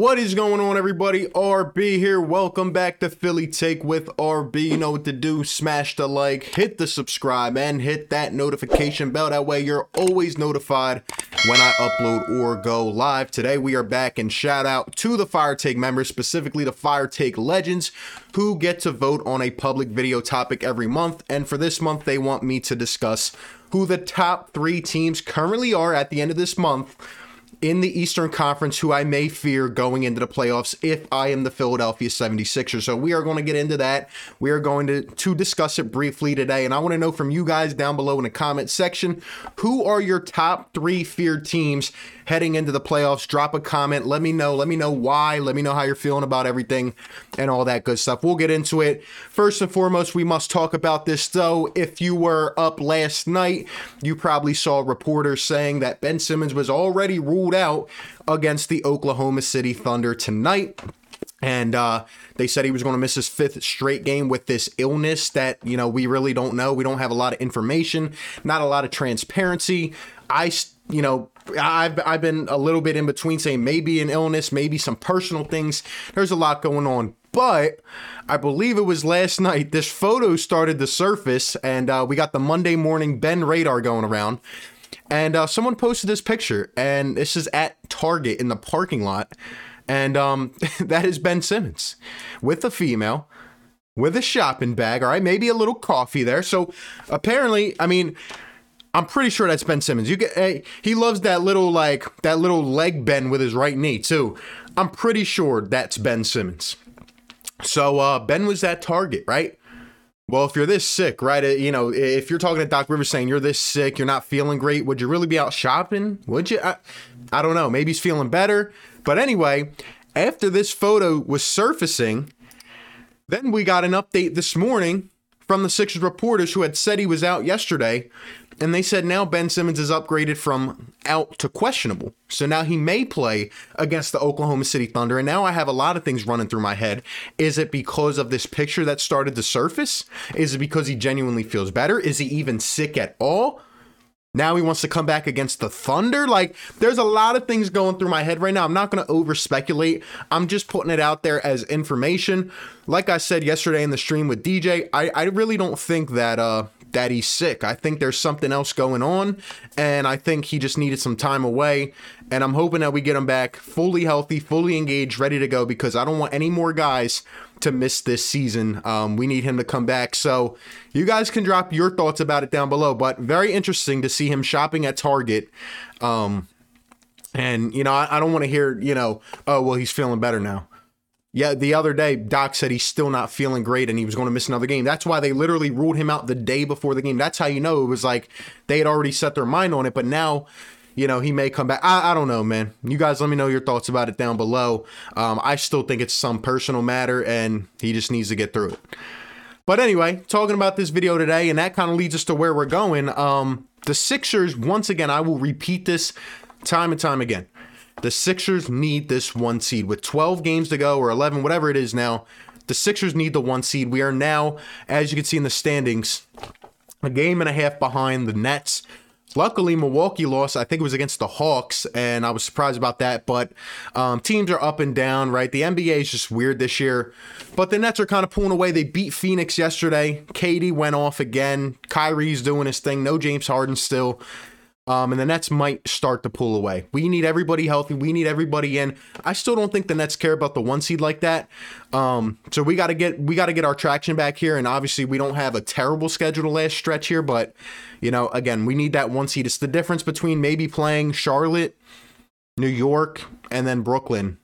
What is going on, everybody? RB here. Welcome back to Philly Take with RB. You know what to do. Smash the like, hit the subscribe, and hit that notification bell. That way, you're always notified when I upload or go live. Today, we are back, and shout out to the Fire Take members, specifically the Fire Take Legends, who get to vote on a public video topic every month. And for this month, they want me to discuss who the top three teams currently are at the end of this month in the Eastern Conference who I may fear going into the playoffs if I am the Philadelphia 76ers. So we are going to get into that. We are going to, to discuss it briefly today. And I want to know from you guys down below in the comment section who are your top three feared teams heading into the playoffs? Drop a comment. Let me know. Let me know why. Let me know how you're feeling about everything and all that good stuff. We'll get into it. First and foremost, we must talk about this though. If you were up last night, you probably saw reporters saying that Ben Simmons was already ruled out against the Oklahoma City Thunder tonight. And uh, they said he was going to miss his fifth straight game with this illness that, you know, we really don't know. We don't have a lot of information, not a lot of transparency. I, you know, I've, I've been a little bit in between saying maybe an illness, maybe some personal things. There's a lot going on. But I believe it was last night, this photo started to surface, and uh, we got the Monday morning Ben radar going around. And uh, someone posted this picture, and this is at Target in the parking lot. And um, that is Ben Simmons with a female, with a shopping bag, all right, maybe a little coffee there. So apparently, I mean, I'm pretty sure that's Ben Simmons. You get hey, he loves that little like that little leg bend with his right knee too. I'm pretty sure that's Ben Simmons. So uh, Ben was that target, right? Well, if you're this sick, right? uh, You know, if you're talking to Doc Rivers saying you're this sick, you're not feeling great, would you really be out shopping? Would you? I, I don't know. Maybe he's feeling better. But anyway, after this photo was surfacing, then we got an update this morning from the Sixers reporters who had said he was out yesterday. And they said now Ben Simmons is upgraded from out to questionable. So now he may play against the Oklahoma City Thunder. And now I have a lot of things running through my head. Is it because of this picture that started to surface? Is it because he genuinely feels better? Is he even sick at all? Now he wants to come back against the Thunder. Like, there's a lot of things going through my head right now. I'm not going to over speculate. I'm just putting it out there as information. Like I said yesterday in the stream with DJ, I, I really don't think that uh that he's sick. I think there's something else going on, and I think he just needed some time away. And I'm hoping that we get him back fully healthy, fully engaged, ready to go because I don't want any more guys to miss this season. Um, we need him to come back. So you guys can drop your thoughts about it down below. But very interesting to see him shopping at Target. Um, and you know, I, I don't want to hear, you know, oh well, he's feeling better now. Yeah, the other day, Doc said he's still not feeling great and he was going to miss another game. That's why they literally ruled him out the day before the game. That's how you know it was like they had already set their mind on it. But now, you know, he may come back. I, I don't know, man. You guys let me know your thoughts about it down below. Um, I still think it's some personal matter and he just needs to get through it. But anyway, talking about this video today, and that kind of leads us to where we're going. Um, the Sixers, once again, I will repeat this time and time again. The Sixers need this one seed with 12 games to go or 11, whatever it is now. The Sixers need the one seed. We are now, as you can see in the standings, a game and a half behind the Nets. Luckily, Milwaukee lost. I think it was against the Hawks, and I was surprised about that. But um, teams are up and down, right? The NBA is just weird this year. But the Nets are kind of pulling away. They beat Phoenix yesterday. KD went off again. Kyrie's doing his thing. No James Harden still. Um, and the Nets might start to pull away. We need everybody healthy. We need everybody in. I still don't think the Nets care about the one seed like that. Um, so we got to get we got to get our traction back here. And obviously, we don't have a terrible schedule the last stretch here, but you know, again, we need that one seed. It's the difference between maybe playing Charlotte, New York, and then Brooklyn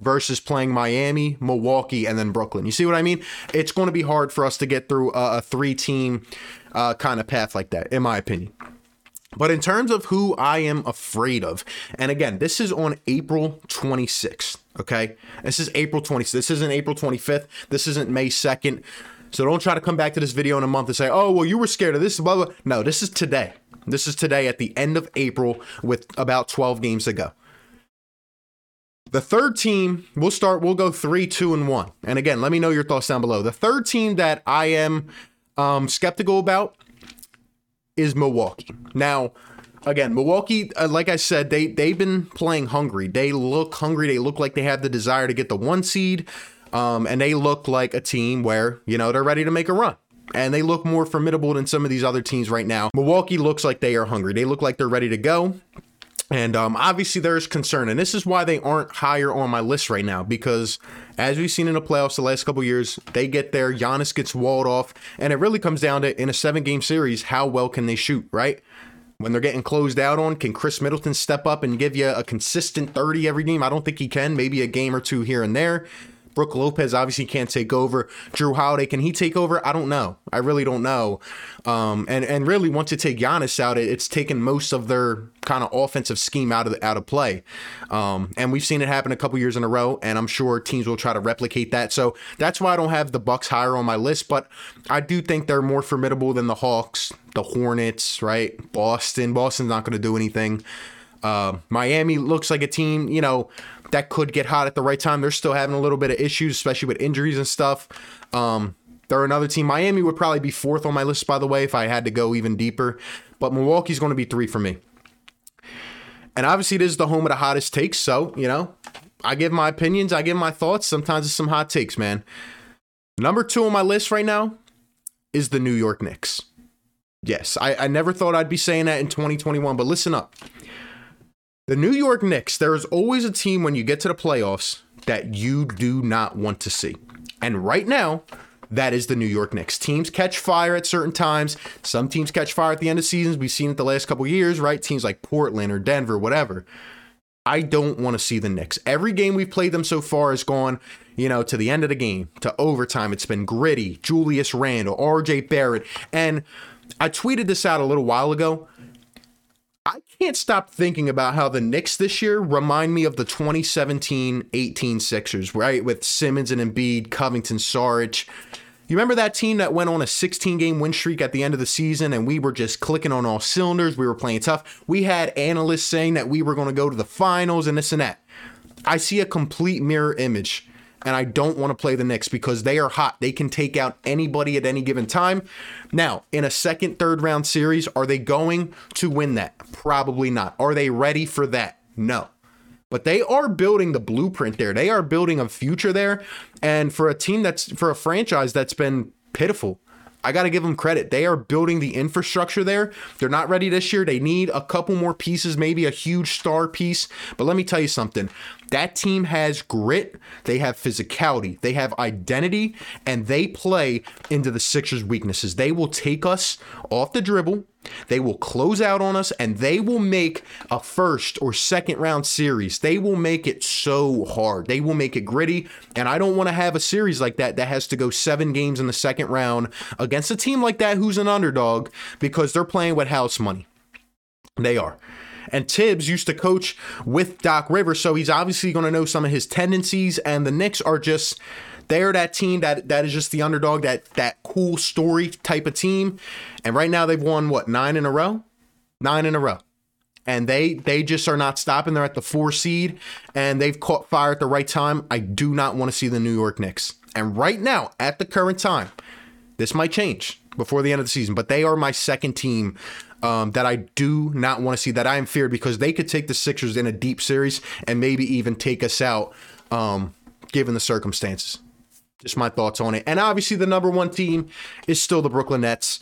versus playing Miami, Milwaukee, and then Brooklyn. You see what I mean? It's going to be hard for us to get through a, a three team uh, kind of path like that, in my opinion. But in terms of who I am afraid of, and again, this is on April 26th, okay? This is April 26th. This isn't April 25th. This isn't May 2nd. So don't try to come back to this video in a month and say, oh, well, you were scared of this, blah, blah. No, this is today. This is today at the end of April with about 12 games to go. The third team, we'll start, we'll go three, two, and one. And again, let me know your thoughts down below. The third team that I am um skeptical about is Milwaukee. Now, again, Milwaukee, uh, like I said, they they've been playing hungry. They look hungry. They look like they have the desire to get the one seed, um, and they look like a team where you know they're ready to make a run. And they look more formidable than some of these other teams right now. Milwaukee looks like they are hungry. They look like they're ready to go. And um, obviously, there's concern, and this is why they aren't higher on my list right now. Because as we've seen in the playoffs the last couple years, they get there, Giannis gets walled off, and it really comes down to in a seven-game series, how well can they shoot, right? When they're getting closed out on, can Khris Middleton step up and give you a consistent 30 every game? I don't think he can. Maybe a game or two here and there. Brook Lopez obviously can't take over. Jrue Holiday, can he take over? I don't know. I really don't know. Um, and and really, once you take Giannis out, it, it's taken most of their kind of offensive scheme out of the, out of play. Um, and we've seen it happen a couple years in a row, and I'm sure teams will try to replicate that. So that's why I don't have the Bucks higher on my list, but I do think they're more formidable than the Hawks, the Hornets, right? Boston. Boston's not going to do anything. Uh, Miami looks like a team, you know, that could get hot at the right time. They're still having a little bit of issues, especially with injuries and stuff. Um, they're another team. Miami would probably be fourth on my list, by the way, if I had to go even deeper. But Milwaukee's going to be three for me. And obviously, it is the home of the hottest takes. So, you know, I give my opinions, I give my thoughts. Sometimes it's some hot takes, man. Number two on my list right now is the New York Knicks. Yes, I, I never thought I'd be saying that in 2021, but listen up. The New York Knicks, there is always a team when you get to the playoffs that you do not want to see. And right now, that is the New York Knicks. Teams catch fire at certain times. Some teams catch fire at the end of seasons. We've seen it the last couple years, right? Teams like Portland or Denver, whatever. I don't want to see the Knicks. Every game we've played them so far has gone, you know, to the end of the game, to overtime. It's been gritty. Julius Randle, RJ Barrett. And I tweeted this out a little while ago. I can't stop thinking about how the Knicks this year remind me of the 2017-18 Sixers, right? With Simmons and Embiid, Covington, Saric. You remember that team that went on a 16-game win streak at the end of the season and we were just clicking on all cylinders. We were playing tough. We had analysts saying that we were going to go to the finals and this and that. I see a complete mirror image and I don't want to play the Knicks because they are hot. They can take out anybody at any given time. Now, in a second, third round series, are they going to win that? Probably not. Are they ready for that? No. But they are building the blueprint there. They are building a future there. And for a team that's, for a franchise that's been pitiful, I got to give them credit. They are building the infrastructure there. They're not ready this year. They need a couple more pieces, maybe a huge star piece. But let me tell you something that team has grit, they have physicality, they have identity, and they play into the Sixers' weaknesses. They will take us off the dribble. They will close out on us and they will make a first or second round series. They will make it so hard. They will make it gritty. And I don't want to have a series like that that has to go seven games in the second round against a team like that who's an underdog because they're playing with house money. They are. And Thibs used to coach with Doc Rivers, so he's obviously going to know some of his tendencies. And the Knicks are just they're that team that that is just the underdog, that that cool story type of team. And right now they've won what nine in a row, nine in a row. And they they just are not stopping. They're at the four seed, and they've caught fire at the right time. I do not want to see the New York Knicks. And right now, at the current time, this might change before the end of the season, but they are my second team um, that I do not want to see, that I am feared because they could take the Sixers in a deep series and maybe even take us out, um, given the circumstances. Just my thoughts on it. And obviously, the number one team is still the Brooklyn Nets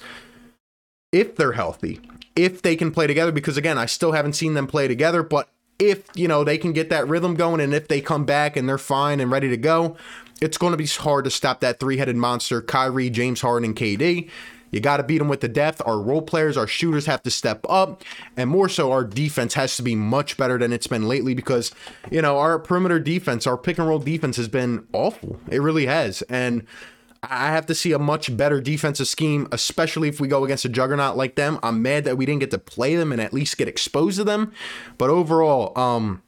if they're healthy, if they can play together, because again, I still haven't seen them play together, but if you know they can get that rhythm going and if they come back and they're fine and ready to go, it's going to be hard to stop that three-headed monster, Kyrie, James Harden, and KD. You got to beat them with the depth. Our role players, our shooters have to step up. And more so, our defense has to be much better than it's been lately because, you know, our perimeter defense, our pick and roll defense has been awful. It really has. And I have to see a much better defensive scheme, especially if we go against a juggernaut like them. I'm mad that we didn't get to play them and at least get exposed to them. But overall, um,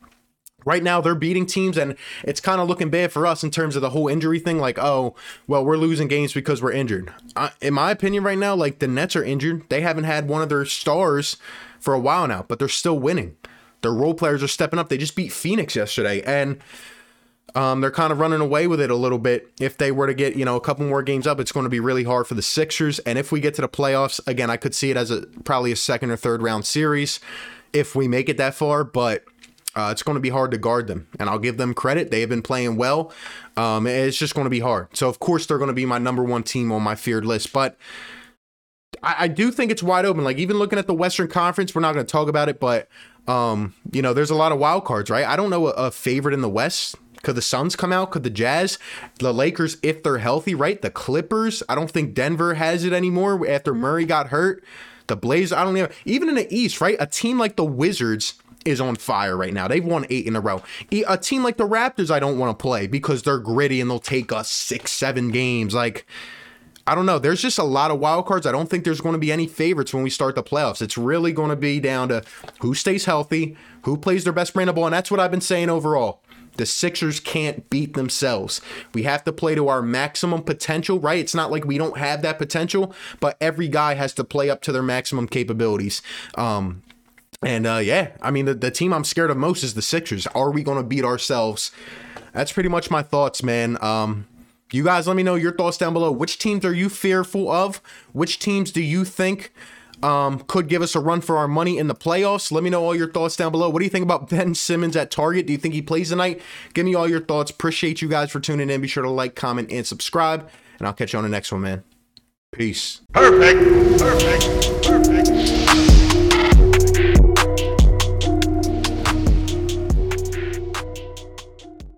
right now they're beating teams and it's kind of looking bad for us in terms of the whole injury thing like oh well we're losing games because we're injured uh, in my opinion right now like the nets are injured they haven't had one of their stars for a while now but they're still winning their role players are stepping up they just beat phoenix yesterday and um, they're kind of running away with it a little bit. If they were to get, you know, a couple more games up, it's going to be really hard for the Sixers. And if we get to the playoffs, again, I could see it as a probably a second or third round series if we make it that far. But uh, it's going to be hard to guard them, and I'll give them credit. They have been playing well. Um, it's just going to be hard. So of course they're going to be my number one team on my feared list, but. I, I do think it's wide open. Like even looking at the Western Conference, we're not going to talk about it, but um, you know, there's a lot of wild cards, right? I don't know a, a favorite in the West. Could the Suns come out? Could the Jazz, the Lakers, if they're healthy, right? The Clippers. I don't think Denver has it anymore after Murray got hurt. The Blazers. I don't know. Even in the East, right? A team like the Wizards is on fire right now. They've won eight in a row. A team like the Raptors, I don't want to play because they're gritty and they'll take us six, seven games. Like, I don't know. There's just a lot of wild cards. I don't think there's going to be any favorites when we start the playoffs. It's really going to be down to who stays healthy, who plays their best brand of ball, and that's what I've been saying overall. The Sixers can't beat themselves. We have to play to our maximum potential, right? It's not like we don't have that potential, but every guy has to play up to their maximum capabilities. Um, and uh, yeah, I mean, the, the team I'm scared of most is the Sixers. Are we going to beat ourselves? That's pretty much my thoughts, man. Um, you guys let me know your thoughts down below. Which teams are you fearful of? Which teams do you think um, could give us a run for our money in the playoffs? Let me know all your thoughts down below. What do you think about Ben Simmons at Target? Do you think he plays tonight? Give me all your thoughts. Appreciate you guys for tuning in. Be sure to like, comment, and subscribe. And I'll catch you on the next one, man. Peace. Perfect. Perfect. Perfect.